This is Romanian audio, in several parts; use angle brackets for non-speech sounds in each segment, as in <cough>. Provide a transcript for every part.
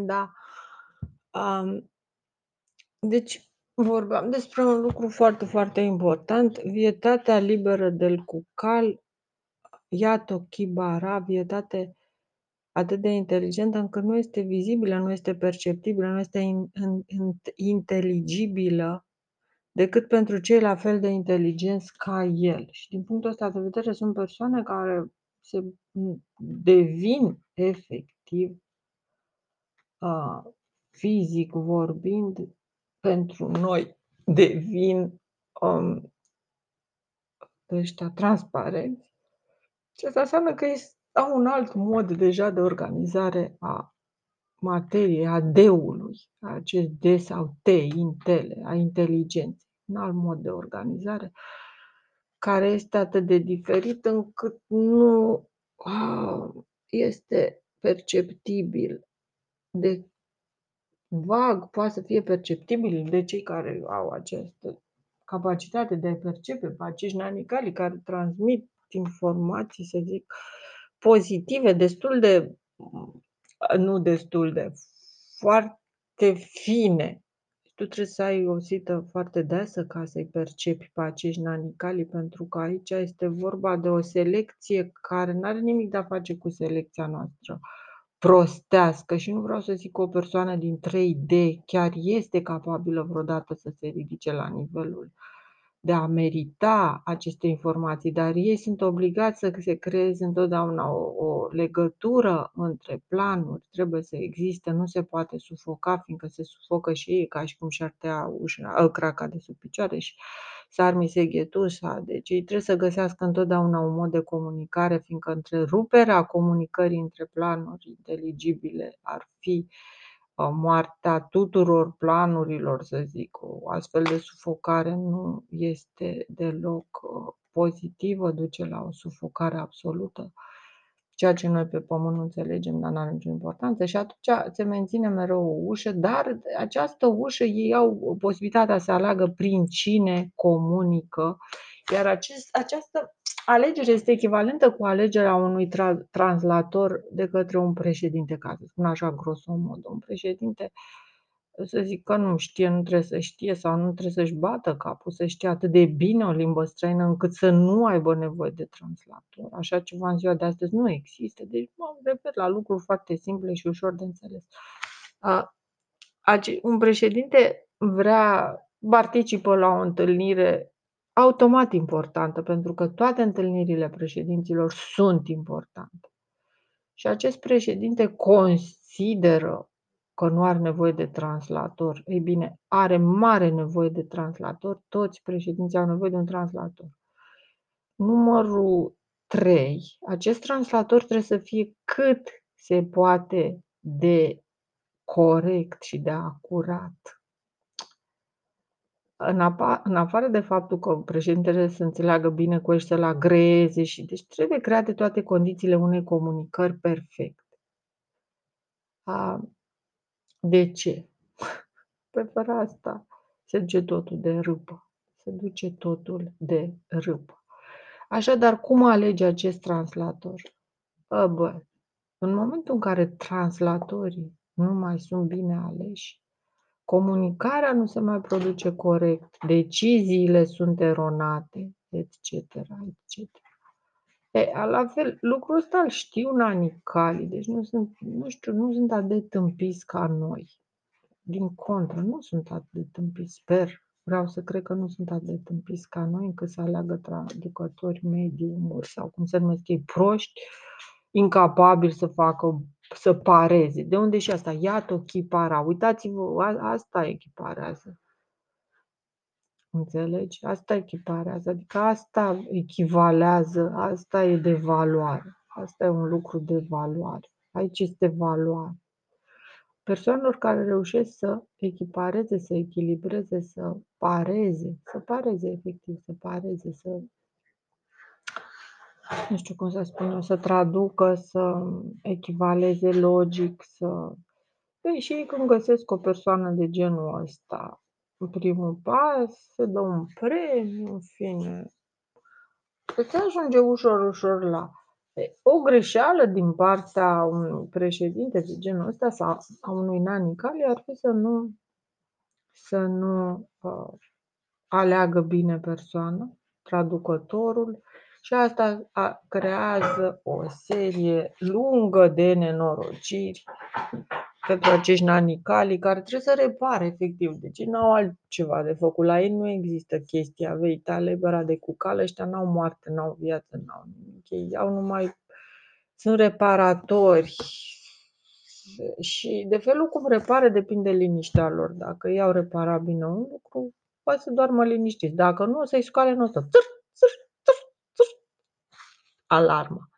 Da. Am deci vorbeam despre un lucru foarte, foarte important, vietatea liberă del cucal, iată Chibara, vietate atât de inteligentă încât nu este vizibilă, nu este perceptibilă, nu este in in int inteligibilă decât pentru cei la fel de inteligenți ca el. Și din punctul ăsta de vedere sunt persoane care se m devin efectiv a, fizic vorbind, pentru noi devin, um ăștia transparenți. Și asta înseamnă că ei s au un alt mod deja de organizare a materiei, a D-ului, acest D sau T, intele, a inteligenței, un alt mod de organizare care este atât de diferit încât nu, a este perceptibil de vag, poate să fie perceptibil de cei care au această capacitate de a percepe pe acești nanicali care transmit informații, să zic, pozitive, destul de nu destul de, foarte fine. Tu trebuie să ai o sită foarte deasă ca să-i percepi pe acești nanicali, pentru că aici este vorba de o selecție care n-are nimic de a face cu selecția noastră prostească și nu vreau să zic că o persoană din 3D chiar este capabilă vreodată să se ridice la nivelul de a merita aceste informații, dar ei sunt obligați să se creeze întotdeauna o o legătură între planuri, trebuie să existe, nu se poate sufoca, fiindcă se sufocă și ei, ca și cum și-ar tăia ușa ă, craca de sub picioare și s-ar miseghet ușa. Deci ei trebuie să găsească întotdeauna un mod de comunicare, fiindcă întreruperea comunicării între planuri inteligibile ar fi, ă, moartea tuturor planurilor, să zic. O astfel de sufocare nu este deloc, ă, pozitivă, duce la o sufocare absolută, ceea ce noi pe pământ nu înțelegem, dar n-are nicio importanță și atunci se menține mereu o ușă, dar această ușă ei au posibilitatea să aleagă prin cine comunică, iar acest această alegere este echivalentă cu alegerea unui tra translator de către un președinte, ca să spun așa grosomodo. Un președinte, să zic că nu știe, nu trebuie să știe sau nu trebuie să-și bată capul, să știe atât de bine o limbă străină încât să nu aibă nevoie de translator. Așa ceva în ziua de astăzi nu există. Deci mă refer la lucruri foarte simple și ușor de înțeles. A ace un președinte vrea participă la o întâlnire automat importantă, pentru că toate întâlnirile președinților sunt importante. Și acest președinte consideră că nu are nevoie de translator. Ei bine, are mare nevoie de translator, toți președinții au nevoie de un translator. Numărul 3, acest translator trebuie să fie cât se poate de corect și de acurat. În apa în afară de faptul că președintele trebuie să înțeleagă bine cu ei și să-l agreeze și deci trebuie create toate condițiile unei comunicări perfecte. A de ce? <laughs> Păi fără asta se duce totul de râpă, se duce totul de râpă. Așadar, cum alege acest translator? Ă, bă, în momentul în care translatorii nu mai sunt bine aleși, comunicarea nu se mai produce corect, deciziile sunt eronate, etc., etc. E, la fel, lucrul ăsta îl știu nanicalii, deci nu sunt, nu știu, nu sunt atât de tâmpiți ca noi. Din contră, nu sunt atât de tâmpiți, sper, vreau să cred că nu sunt atât de tâmpiți ca noi încât să aleagă traducători mediumuri sau cum se numesc ei, proști, incapabili să facă, să pareze. De unde și asta? Iată chipara, uitați-vă, a asta echiparează. Înțelegi? Asta echiparează, adică asta echivalează, asta e de valoare. Asta e un lucru de valoare. Aici este valoare. Persoanelor care reușesc să echipareze, să echilibreze, să pareze, să pareze efectiv, să pareze, să nu știu cum să spun eu, să traducă, să echivaleze logic, să păi și ei când găsesc o persoană de genul ăsta, în primul pas, se dă un premiu, în fine. Îți ajunge ușor, ușor la O greșeală din partea unui președinte de genul ăsta sau a unui nani Cali ar fi să nu să nu uh, aleagă bine persoana, traducătorul, și asta a, creează o serie lungă de nenorociri pentru acești nanicali care trebuie să repare efectiv. Deci n-au altceva de făcut. La ei nu există chestia vei tale, băra de cucală, ăștia n-au moarte, n-au viață, n-au nimic. Ei au numai, sunt reparatori. Și de felul cum repare depinde liniștea lor. Dacă ei au reparat bine un lucru, poate să doarmă liniștiți. Dacă nu, o să-i scoale notă. Țâr, țâr, țâr, țâr. Alarmă.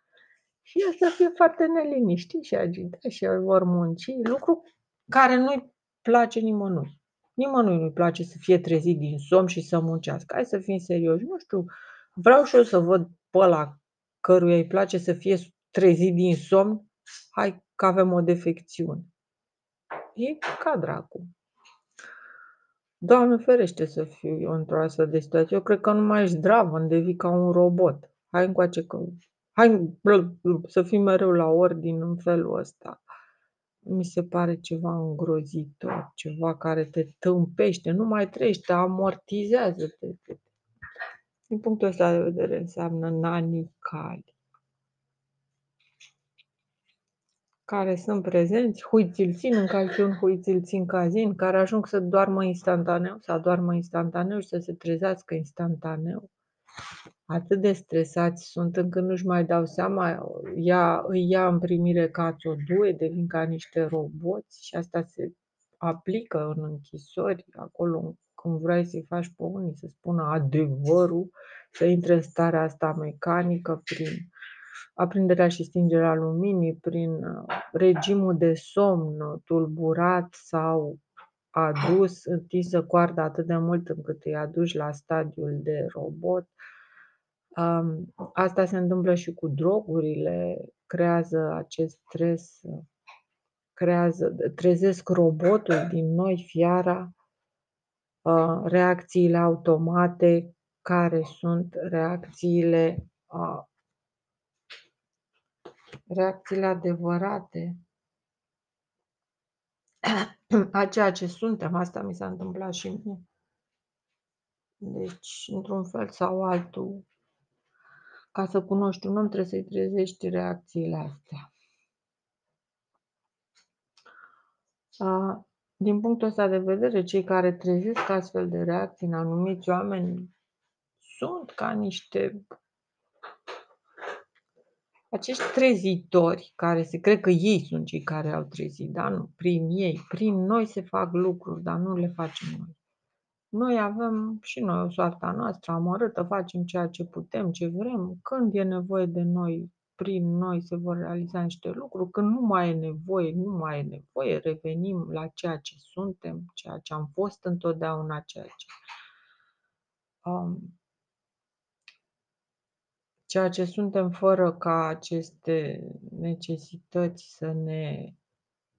Și el să fie foarte neliniștit și agitat și vor munci. Lucru care nu-i place nimănui. Nimănui nu-i place să fie trezit din somn și să muncească. Hai să fim serioși. Nu știu, vreau și eu să văd pe ăla căruia îi place să fie trezit din somn. Hai că avem o defecțiune. E ca dracu. Doamne ferește să fiu eu într-o astfel de situație. Eu cred că nu mai ești zdravă, îmi devii ca un robot. Hai încoace că... Hai să fim mereu la ordine în felul ăsta. Mi se pare ceva îngrozitor, ceva care te tâmpește, nu mai trăiești, te amortizează. Te, te. Din punctul ăsta de vedere înseamnă nani cali. care sunt prezenți, huiți-l țin în calciun, huiți-l țin cazin, care ajung să doarmă instantaneu, să doarmă instantaneu și să se trezească instantaneu. Atât de stresați sunt încât nu-și mai dau seama, ia, îi ia în primire ca țodue, devin ca niște roboți și asta se aplică în închisori, acolo când vrei să-i faci pe unii să spună adevărul, să intre în starea asta mecanică prin aprinderea și stingerea luminii prin uh, regimul de somn tulburat sau adus, întinsă coarda atât de mult încât îi aduci la stadiul de robot. Um, asta se întâmplă și cu drogurile, creează acest stres, creează, trezesc robotul din noi, fiara, uh, reacțiile automate, care sunt reacțiile uh, reacțiile adevărate a ceea ce suntem. Asta mi s-a întâmplat și mie. Deci, într-un fel sau altul, ca să cunoști un om, trebuie să-i trezești reacțiile astea. Din punctul ăsta de vedere, cei care trezesc astfel de reacții în anumiți oameni sunt ca niște acești trezitori care se cred că ei sunt cei care au trezit, dar nu, prin ei, prin noi se fac lucruri, dar nu le facem noi. Noi avem și noi o soarta noastră amărâtă, facem ceea ce putem, ce vrem. Când e nevoie de noi, prin noi se vor realiza niște lucruri. Când nu mai e nevoie, nu mai e nevoie, revenim la ceea ce suntem, ceea ce am fost întotdeauna, ceea ce um, ceea ce suntem fără ca aceste necesități să ne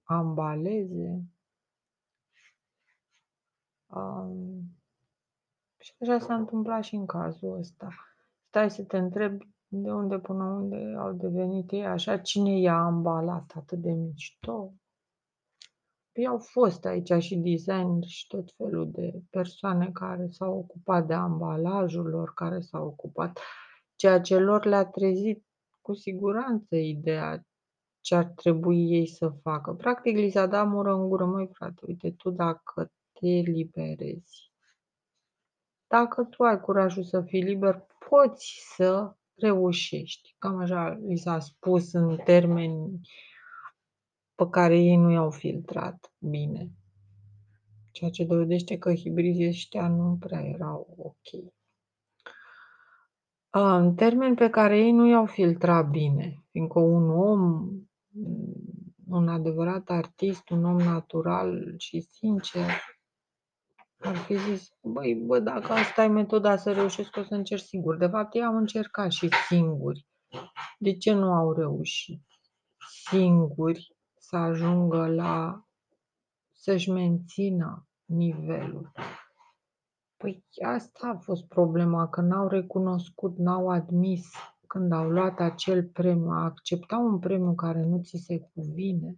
ambaleze. Um, și așa s-a întâmplat și în cazul ăsta. Stai să te întrebi de unde până unde au devenit ei așa, cine i-a ambalat atât de mișto. Păi au fost aici și design și tot felul de persoane care s-au ocupat de ambalajul lor, care s-au ocupat ceea ce lor le-a trezit cu siguranță ideea ce ar trebui ei să facă. Practic li s-a dat mură în gură, măi frate, uite, tu dacă te liberezi, dacă tu ai curajul să fii liber, poți să reușești. Cam așa li s-a spus în termeni pe care ei nu i-au filtrat bine. Ceea ce dovedește că hibrizii ăștia nu prea erau ok în termeni pe care ei nu i-au filtrat bine, fiindcă un om, un adevărat artist, un om natural și sincer, ar fi zis, băi, bă, dacă asta e metoda să reușesc, o să încerc singur. De fapt, ei au încercat și singuri. De ce nu au reușit singuri să ajungă la să-și mențină nivelul? Păi asta a fost problema, că n-au recunoscut, n-au admis că când au luat acel premiu, a accepta un premiu care nu ți se cuvine,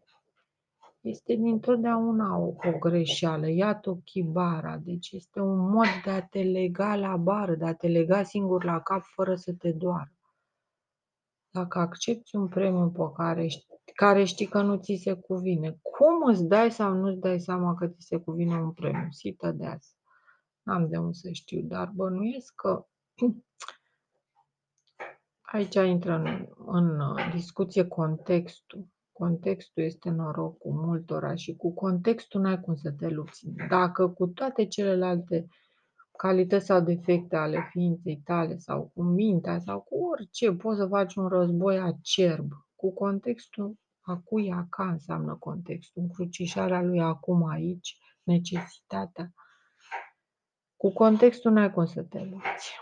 este dintotdeauna o, o greșeală. Iată chibara, deci este un mod de a te lega la bară, de a te lega singur la cap fără să te doară. Dacă accepti un premiu pe care, care știi că nu ți se cuvine, cum îți dai sau nu îți dai seama că ți se cuvine un premiu? Sită de azi. N-am de unde să știu, dar bănuiesc că <clears throat> aici intră în, în discuție contextul. Contextul este norocul multora și cu contextul n-ai cum să te lupți. Dacă cu toate celelalte calități sau defecte ale ființei tale sau cu mintea sau cu orice, poți să faci un război acerb. Cu contextul, a cui a ca înseamnă contextul, încrucișarea lui acum aici, necesitatea. Cu contextul n-ai cum să te lupți.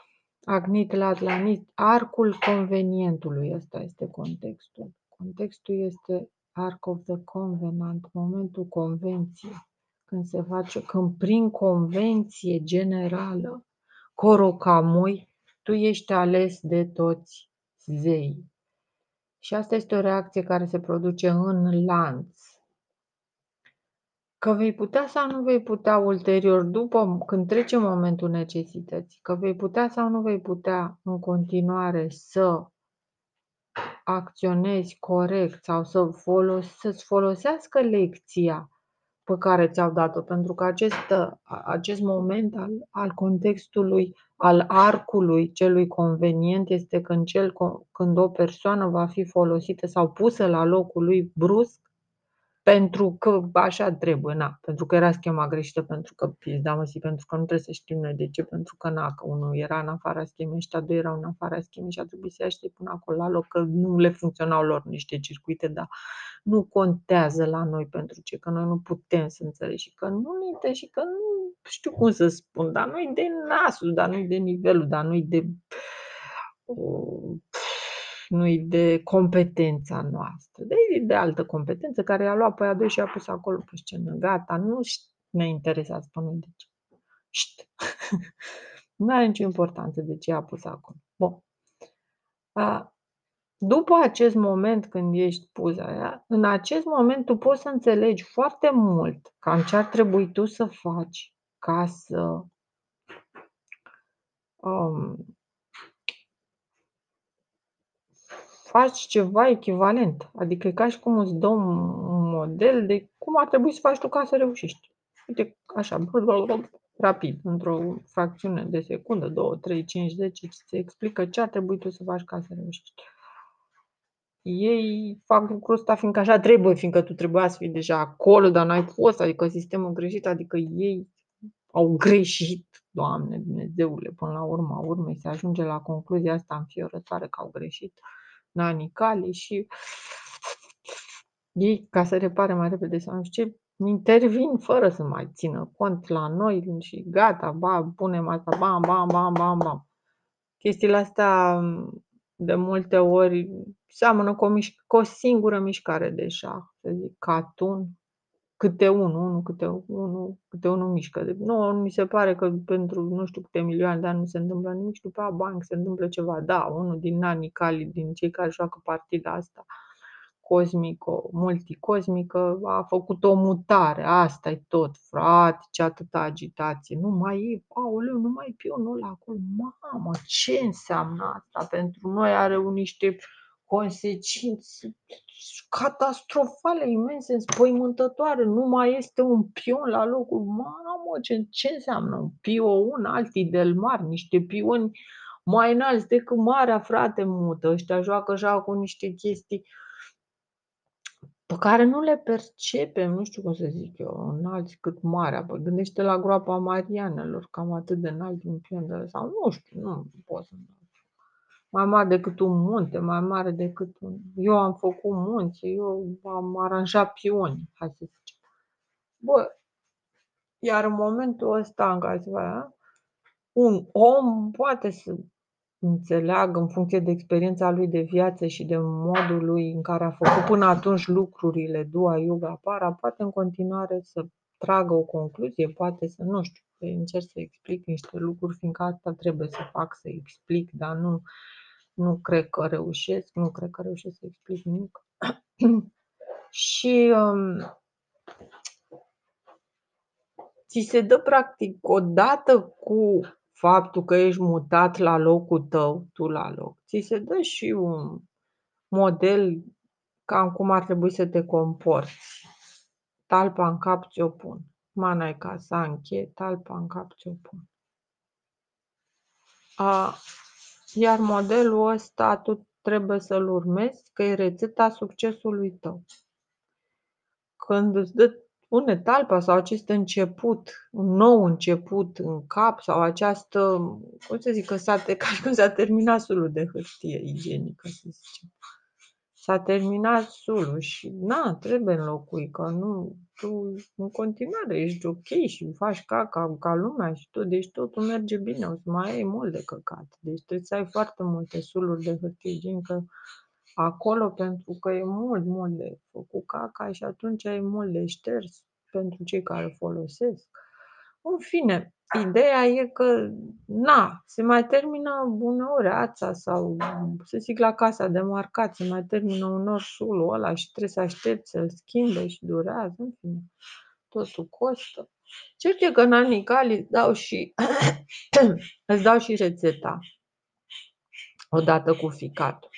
Agnit la atlanit, arcul convenientului, ăsta este contextul. Contextul este Arc of the Covenant, momentul convenției când se face, când prin convenție generală, corocamoi, tu ești ales de toți zei. Și asta este o reacție care se produce în lanț. Că vei putea sau nu vei putea ulterior, după când trece momentul necesității, că vei putea sau nu vei putea în continuare să acționezi corect sau să folos- să-ți folosească lecția pe care ți-au dat-o, pentru că acest, acest moment al, al contextului, al arcului celui convenient este când, cel, când o persoană va fi folosită sau pusă la locul lui brusc pentru că așa trebuie, na, pentru că era schema greșită, pentru că da mă pentru că nu trebuie să știm noi de ce, pentru că na, că unul era în afara schemei și doi erau în afara schemei și a trebuit să ia până acolo la loc, că nu le funcționau lor niște circuite, dar nu contează la noi pentru ce, că noi nu putem să înțelegem și că nu ne și că nu știu cum să spun, dar nu de nasul, dar nu de nivelul, dar nu de uh, nu-i de competența noastră, de, de altă competență care a luat pe a doi și a pus acolo pe scenă. Gata, nu ne interesează pe noi de ce. Șt. <laughs> nu are nicio importanță de ce a pus acolo. Bun. A, după acest moment când ești pus aia, în acest moment tu poți să înțelegi foarte mult cam ce ar trebui tu să faci ca să um, faci ceva echivalent. Adică e ca și cum îți dă un model de cum ar trebui să faci tu ca să reușești. Uite, așa, rapid, într-o fracțiune de secundă, 2, 3, 5, 10, se explică ce ar trebui tu să faci ca să reușești. Ei fac lucrul ăsta fiindcă așa trebuie, fiindcă tu trebuia să fii deja acolo, dar n-ai fost, adică sistemul greșit, adică ei au greșit, Doamne Dumnezeule, până la urma urmei se ajunge la concluzia asta înfiorătoare că au greșit. Uh, Nani Cali și ei, ca să repare mai repede sau nu știu ce, intervin fără să mai țină cont la noi și gata, ba, punem asta, bam, bam, bam, bam, bam. Chestiile astea de multe ori seamănă cu o, mișc- cu o singură mișcare de șah, să zic, catun, câte unul, unul câte unul, câte unul mișcă. Deci, nu, mi se pare că pentru nu știu câte milioane de ani nu se întâmplă nimic și după aia bang, se întâmplă ceva. Da, unul din nanii cali, din cei care joacă partida asta cosmico, multicosmică, a făcut o mutare. Asta e tot, frate, ce atâta agitație. Nu mai e, aoleu, nu mai e pionul ăla acolo. Mamă, ce înseamnă asta? Pentru noi are niște consecințe catastrofale, imense, înspăimântătoare. Nu mai este un pion la locul. Mamă, ce, ce înseamnă un pion, alții del mar, niște pioni mai înalți decât marea, frate, mută. Ăștia joacă așa cu niște chestii pe care nu le percepem, nu știu cum să zic eu, înalți cât marea. Păi gândește la groapa Marianelor, cam atât de înalt un pion de sau nu știu, nu pot să mai mare decât un munte, mai mare decât un... Eu am făcut munți, eu am aranjat pioni, hai să zicem. Bă, iar în momentul ăsta în care se va, un om poate să înțeleagă în funcție de experiența lui de viață și de modul lui în care a făcut până atunci lucrurile Dua Yoga Para, poate în continuare să tragă o concluzie, poate să, nu știu, încerc să explic niște lucruri, fiindcă asta trebuie să fac, să explic, dar nu Nu cred că reușesc, nu cred că reușesc să explic nimic. <clears throat> și um, ți se dă practic odată cu faptul că ești mutat la locul tău, tu la loc, ți se dă și un model cam cum ar trebui să te comporți. Talpa în cap ți-o pun. Mana e ca să încheie, talpa în cap ți-o pun. A, iar modelul ăsta tu trebuie să-l urmezi, că e rețeta succesului tău. Când îți dă pune talpa sau acest început, un nou început în cap sau această, cum să zic, că s-a, ca și cum s-a terminat sulul de hârtie igienică, să zicem. S-a terminat sulul și na, trebuie înlocui, că nu, tu în continuare ești ok și faci caca ca lumea și tu, deci totul merge bine, o să mai ai mult de căcat. Deci trebuie să ai foarte multe suluri de hârtie igienică acolo pentru că e mult, mult de făcut caca și atunci e mult de șters pentru cei care folosesc. În fine, ideea e că, na, se mai termină uneori ața sau, să zic, la casa de marcat, se mai termină unor sulul ăla și trebuie să aștepți să-l schimbe și durează, în fine, totul costă. Cert e că în anii cali îți dau și, <coughs> îți dau și rețeta odată cu ficatul.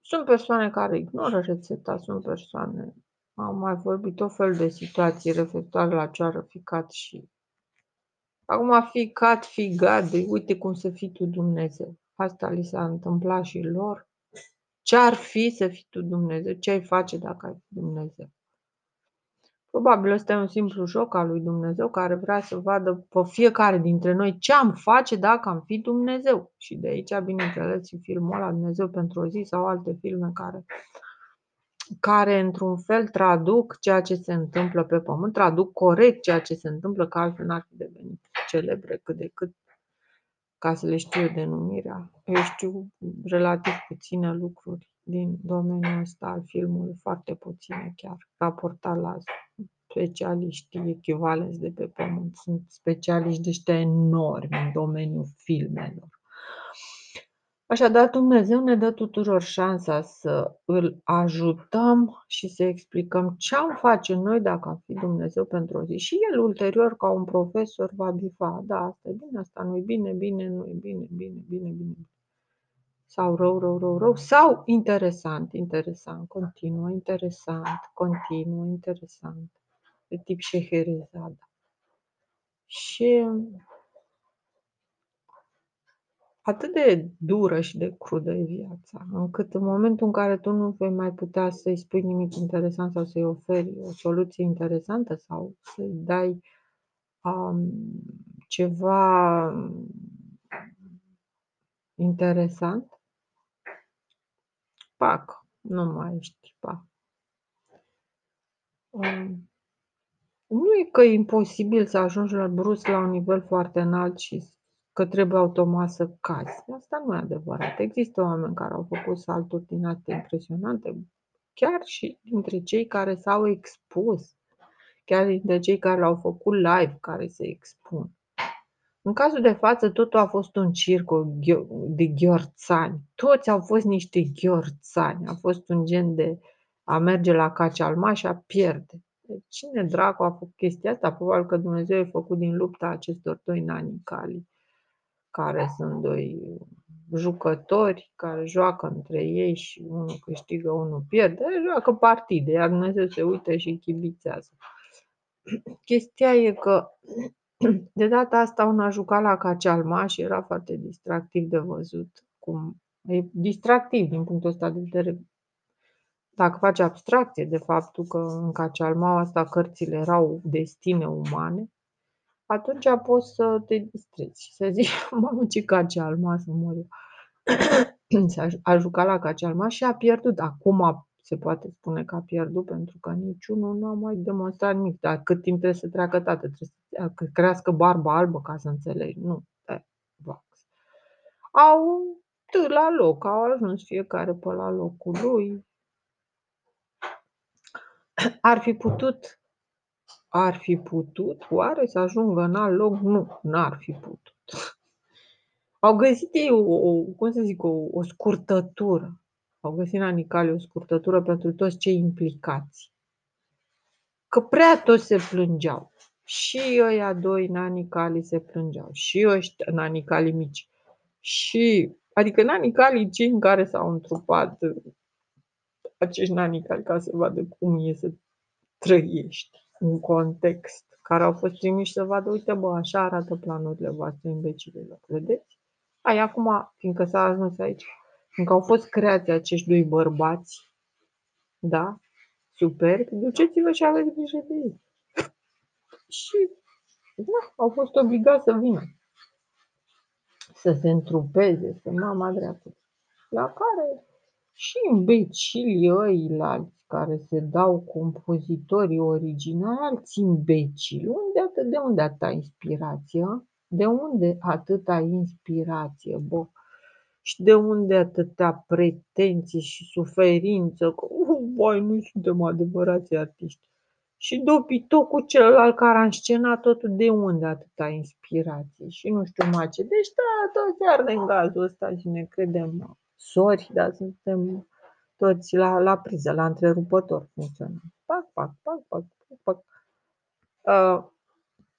Sunt persoane care ignoră rețeta, sunt persoane... Am mai vorbit tot fel de situații referitoare la ce ficat și... Acum ficat, figat, de uite cum să fii tu Dumnezeu. Asta li s-a întâmplat și lor. Ce ar fi să fii tu Dumnezeu? Ce ai face dacă ai fi Dumnezeu? Probabil ăsta e un simplu joc al lui Dumnezeu care vrea să vadă pe fiecare dintre noi ce am face dacă am fi Dumnezeu. Și de aici, bineînțeles, și filmul ăla Dumnezeu pentru o zi sau alte filme care, care într-un fel traduc ceea ce se întâmplă pe pământ, traduc corect ceea ce se întâmplă, că altfel n-ar fi devenit celebre cât de cât ca să le știu denumirea. Eu știu relativ puține lucruri din domeniul ăsta al filmului, foarte puține chiar, raportat la specialiști echivalenți de pe pământ. Sunt specialiști ăștia enormi în domeniul filmelor. Așadar, Dumnezeu ne dă tuturor șansa să îl ajutăm și să explicăm ce am face noi dacă am fi Dumnezeu pentru o zi. Și el ulterior, ca un profesor, va bifa. Da, asta e bine, asta nu e bine, bine, nu e bine, bine, bine, bine. Sau rău, rău, rău, rău. Sau interesant, interesant, continuă, interesant, continuă, interesant de tip Scheherazade. Și atât de dură și de crudă e viața, încât în momentul în care tu nu vei mai putea să-i spui nimic interesant sau să-i oferi o soluție interesantă sau să-i dai um, ceva interesant, pac, nu mai ești, pac. Um, nu e că e imposibil să ajungi la brusc la un nivel foarte înalt și că trebuie automat să cazi. Asta nu e adevărat. Există oameni care au făcut salturi din astea impresionante, chiar și dintre cei care s-au expus, chiar dintre cei care au făcut live, care se expun. În cazul de față, totul a fost un circ de gheorțani. Toți au fost niște gheorțani. A fost un gen de a merge la Cacealma și a pierde. Cine dracu a făcut chestia asta? Probabil că Dumnezeu a făcut din lupta acestor doi nani cali, care sunt doi jucători care joacă între ei și unul câștigă, unul pierde, joacă partide, iar Dumnezeu se uită și chibițează. Chestia e că de data asta un a jucat la Cacealma și era foarte distractiv de văzut. Cum e distractiv din punctul ăsta de vedere dacă faci abstracție de faptul că în Cacealmaua asta cărțile erau destine umane, atunci poți să te distrezi și să zici, <laughs> mamă, ce Cacealma să mor eu. <clears throat> a jucat la Cacealma și a pierdut. Acum se poate spune că a pierdut pentru că niciunul nu a mai demonstrat nimic. Dar cât timp trebuie să treacă tată, trebuie să crească barba albă ca să înțelegi. Nu, e, vax. Au la loc, au ajuns fiecare pe la locul lui, <clears throat> ar fi putut ar fi putut oare să ajungă în alt loc? Nu, n-ar fi putut. Au găsit ei o o cum să zic, o o scurtătură. Au găsit nanicalii o scurtătură pentru toți cei implicați. Că prea toți se plângeau. Și ăia doi nanicalii se plângeau, și ăștia nanicalii mici, și adică nanicalii cei în care s-au întrupat acești nanicali ca să vadă cum e să trăiești în context, care au fost trimiși să vadă, uite bă, așa arată planurile voastre imbecililor, vedeți? Ai acum, fiindcă s-a ajuns aici, fiindcă au fost creați acești doi bărbați, da, superbi, duceți-vă și aveți grijă de ei. și, da, au fost obligați să vină. Să se întrupeze, să mama dreaptă. La care și imbecilii ăilalți care se dau compozitorii originali, alți imbecili. Unde atât, de unde atâta inspirație? De unde atâta inspirație, bă? Și de unde atâtea pretenții și suferință? Că, uh, băi, nu suntem adevărați artiști. Și cu celălalt care a înscenat totul, de unde atâta inspirație? Și nu știu mai ce. Deci, da, toți ardem gazul ăsta și ne credem sori, dar suntem toți la, la priză, la întrerupător funcționăm. Pac, pac, pac, pac, pac. Uh,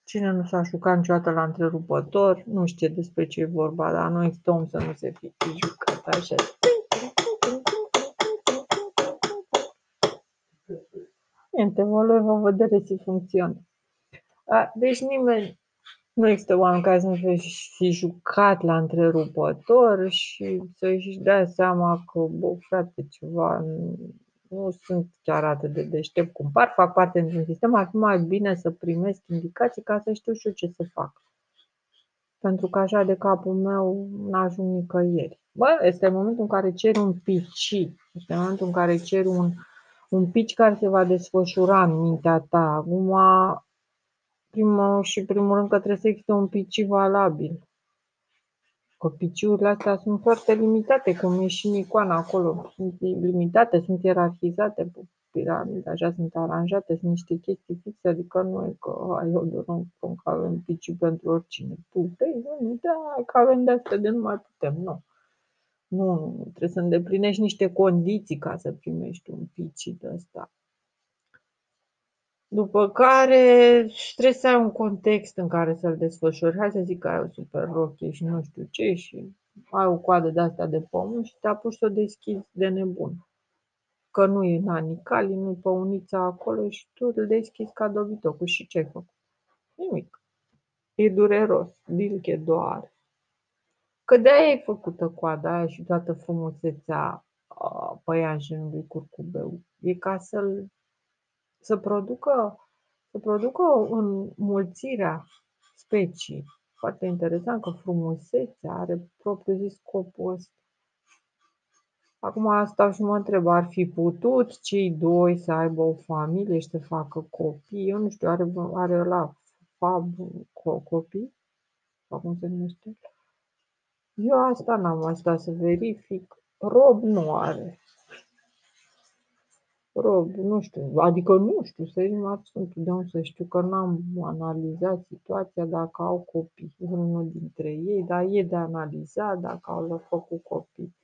cine nu s-a jucat niciodată la întrerupător, nu știe despre ce e vorba, dar nu există om să nu se fi jucat așa. Niente, vă vedere si funcționează. Deci nimeni, nu există oameni care să nu fi jucat la întrerupător și să-și dea seama că, bă, frate, ceva nu sunt chiar atât de deștept cum par, fac parte dintr-un sistem, ar fi mai bine să primesc indicații ca să știu și eu ce să fac. Pentru că așa de capul meu n-ajung nicăieri. Bă, este momentul în care ceri un pici, este momentul în care ceri un, un pici care se va desfășura în mintea ta. Acum primul și primul rând că trebuie să existe un PC valabil. Că PC-urile astea sunt foarte limitate, cum e și în icoana acolo. Sunt limitate, sunt ierarhizate pe piramide, așa sunt aranjate, sunt niște chestii fixe, adică nu e că hai, eu dorăm că avem PC pentru oricine. Puteți, nu, da, că avem de astea de nu mai putem, nu. Nu, nu, trebuie să îndeplinești niște condiții ca să primești un PC de ăsta. După care trebuie să ai un context în care să-l desfășori. Hai să zic că ai o super rochie și nu știu ce și ai o coadă de asta de pământ și te apuci să o deschizi de nebun. Că nu e nanicali, nu e păunița acolo și tu îl deschizi ca dobitocul. Și ce ai făcut? Nimic. E dureros, bilche doare. Că de aia ai făcută coada aia și toată frumusețea păianjenului curcubeu. E ca să-l să producă, să producă înmulțirea specii. Foarte interesant că frumusețea are propriu zis scopul ăsta. Acum asta și mă întreb, ar fi putut cei doi să aibă o familie și să facă copii? Eu nu știu, are, are la fab co- copii? Sau cum se numește? Eu asta n-am asta să verific. Rob nu are. Rob, nu știu, adică nu știu, să serios sunt de unde să știu că n-am analizat situația dacă au copii, unul dintre ei, dar e de analizat dacă au făcut copii.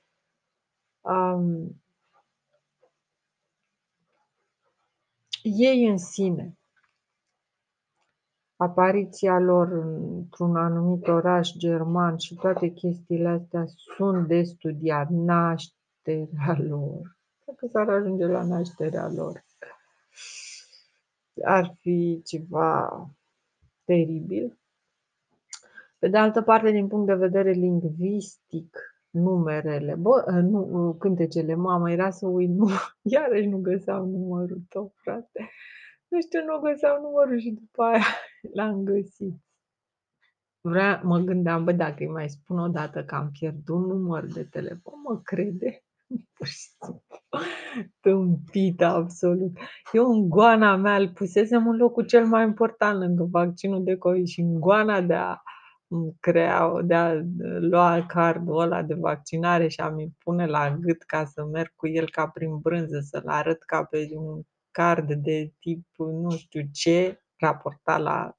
Um, ei în sine, apariția lor într-un anumit oraș german și toate chestiile astea sunt de studiat, nașterea lor, dacă s-ar ajunge la nașterea lor. Ar fi ceva teribil. Pe de altă parte, din punct de vedere lingvistic, numerele, bă, nu, cântecele, mamă, era să uit, nu, <laughs> iarăși nu găseam numărul tău, frate. Nu știu, nu găseam numărul și după aia <laughs> l-am găsit. Vrea, mă gândeam, bă, dacă îi mai spun o dată că am pierdut număr de telefon, mă crede? <laughs> Pur și simplu. Tâmpită absolut. Eu în goana mea îl pusesem în locul cel mai important lângă vaccinul de COVID și în goana de a crea, de a lua cardul ăla de vaccinare și a-mi pune la gât ca să merg cu el ca prin brânză, să-l arăt ca pe un card de tip nu știu ce, raportat la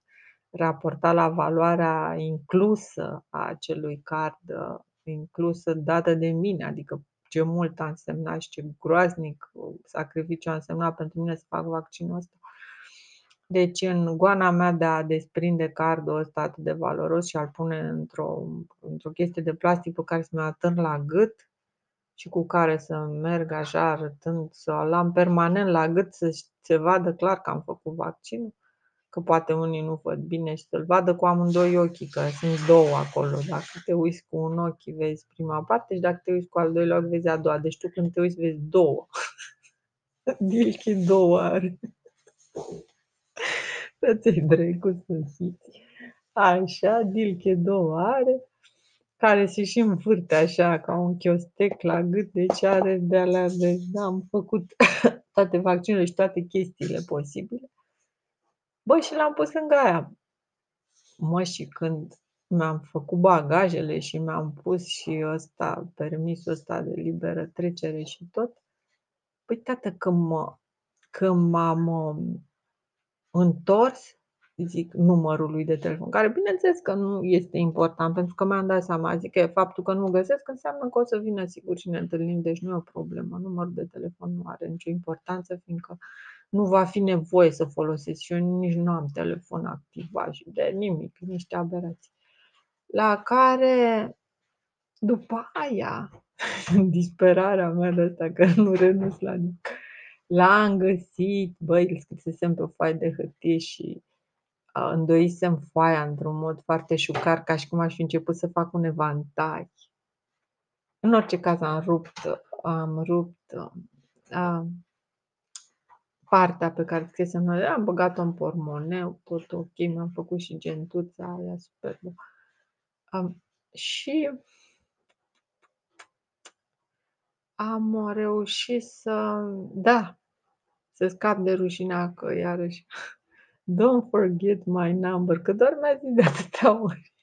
raportat la valoarea inclusă a acelui card, uh, inclusă dată de mine, adică ce mult a însemnat și ce groaznic sacrificiu a însemnat pentru mine să fac vaccinul ăsta. Deci în goana mea de a desprinde cardul ăsta atât de valoros și a-l pune într-o, într-o chestie de plastic pe care să mi-o atârn la gât și cu care să merg așa arătând, să-l am permanent la gât să se vadă clar că am făcut vaccinul, că poate unii nu văd bine și să-l vadă cu amândoi ochii, că sunt două acolo. Dacă te uiți cu un ochi, vezi prima parte și dacă te uiți cu al doilea ochi, vezi a doua. Deci tu când te uiți, vezi două. <laughs> Dilchi două are. <laughs> Să-ți dracu să fiți. Așa, Dilche două are, care se și învârte așa ca un chiostec la gât, deci are de alea de... Am făcut <laughs> toate vaccinurile și toate chestiile posibile. Bă, și l-am pus lângă aia. Mă, și când mi-am făcut bagajele și mi-am pus și ăsta, permisul ăsta de liberă trecere și tot, păi tată, când, mă, când m-am um, întors, zic, numărul lui de telefon, care bineînțeles că nu este important, pentru că mi-am dat seama, zic că faptul că nu găsesc înseamnă că o să vină sigur și ne întâlnim, deci nu e o problemă. Numărul de telefon nu are nicio importanță, fiindcă nu va fi nevoie să folosesc și eu nici nu am telefon activat și de nimic, niște aberații. La care, după aia, în <laughs> disperarea mea de asta, că nu renunț la nimic, l-am găsit, băi, îl scrisesem pe o foaie de hârtie și uh, îndoisem foaia într-un mod foarte șucar, ca și cum aș fi început să fac un evantai. În orice caz am rupt, am rupt uh, partea pe care scrisem noi, am băgat-o în pormoneu, tot ok, mi-am făcut și gentuța aia superbă. Um, și am reușit să, da, să scap de rușinea că iarăși <laughs> don't forget my number, că doar mi-a zis de atâtea ori.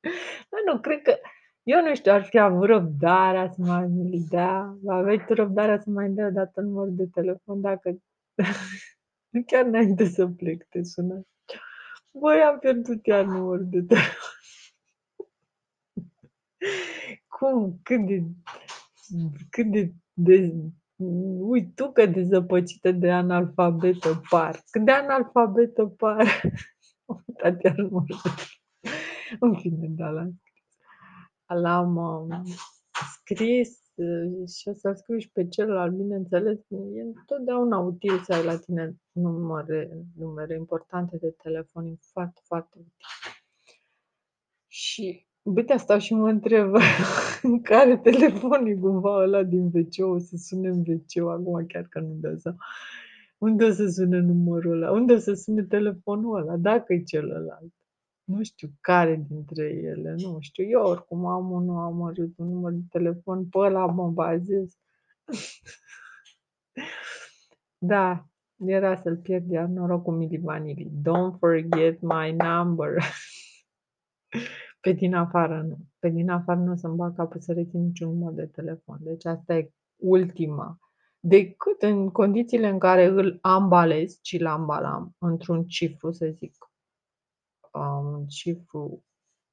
<laughs> Dar nu, cred că, eu nu știu, ar fi avut răbdarea să mai mi dea, aveai tu răbdarea să mai dea o dată numărul de telefon dacă <laughs> Chiar înainte să plec te sună. Băi, am pierdut iar numărul de telefon. <laughs> Cum? Cât de... Cât de... de Ui, tu că de zăpăcită de analfabetă par. Cât de analfabetă par. <laughs> Uitat iar numărul În fine, da, l-am scris. L-am um, scris și o să scriu și pe celălalt, bineînțeles, e întotdeauna util să ai la tine numere, numere importante de telefon, e foarte, foarte util. Și uite asta și mă întreb <laughs> în care telefon e cumva ăla din wc o să sune în wc acum chiar că nu dă să... Unde o să sune numărul ăla? Unde o să sune telefonul ăla? Dacă e celălalt. Nu știu care dintre ele, nu știu. Eu oricum am unul, am un număr de telefon, pe ăla mă bazez. <laughs> da, era să-l pierd iar noroc cu Mili Vanili. Don't forget my number. <laughs> Pe din afară nu. Pe din afară nu o să-mi bag capul să rețin niciun număr de telefon. Deci asta e ultima. Decât în condițiile în care îl ambalez, ci l-ambalam într-un cifru, să zic, un cifru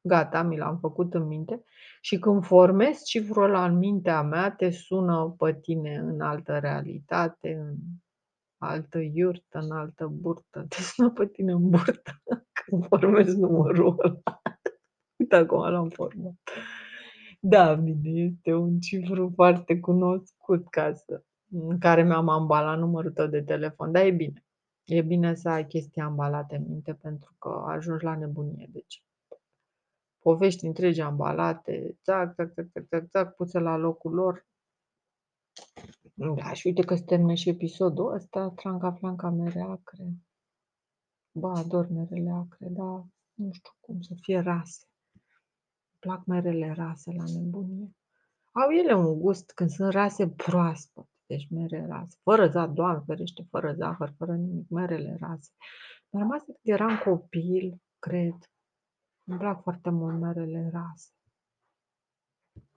gata, mi l-am făcut în minte și când formez cifrul ăla în mintea mea, te sună pe tine în altă realitate, în altă iurtă, în altă burtă. Te <laughs> sună pe tine în burtă <laughs> când formez numărul ăla. <laughs> Uite acum l-am format. Da, bine, este un cifru foarte cunoscut ca să, în care mi-am ambalat numărul tău de telefon, dar e bine. E bine să ai chestii ambalate în minte pentru că ajungi la nebunie. Deci, povești întregi ambalate, țac, țac, țac, țac, țac, țac, puse la locul lor. Da, și uite că se termină și episodul ăsta, Tranca Flanca mere acre. Ba, ador merele acre, dar nu știu cum să fie rase. plac merele rase la nebunie. Au ele un gust când sunt rase proaspăt. Deci mere rase. Fără zahăr, Doamne ferește, fără zahăr, fără nimic, merele rase. Mi-a rămas când eram copil, cred. Îmi plac foarte mult merele rase.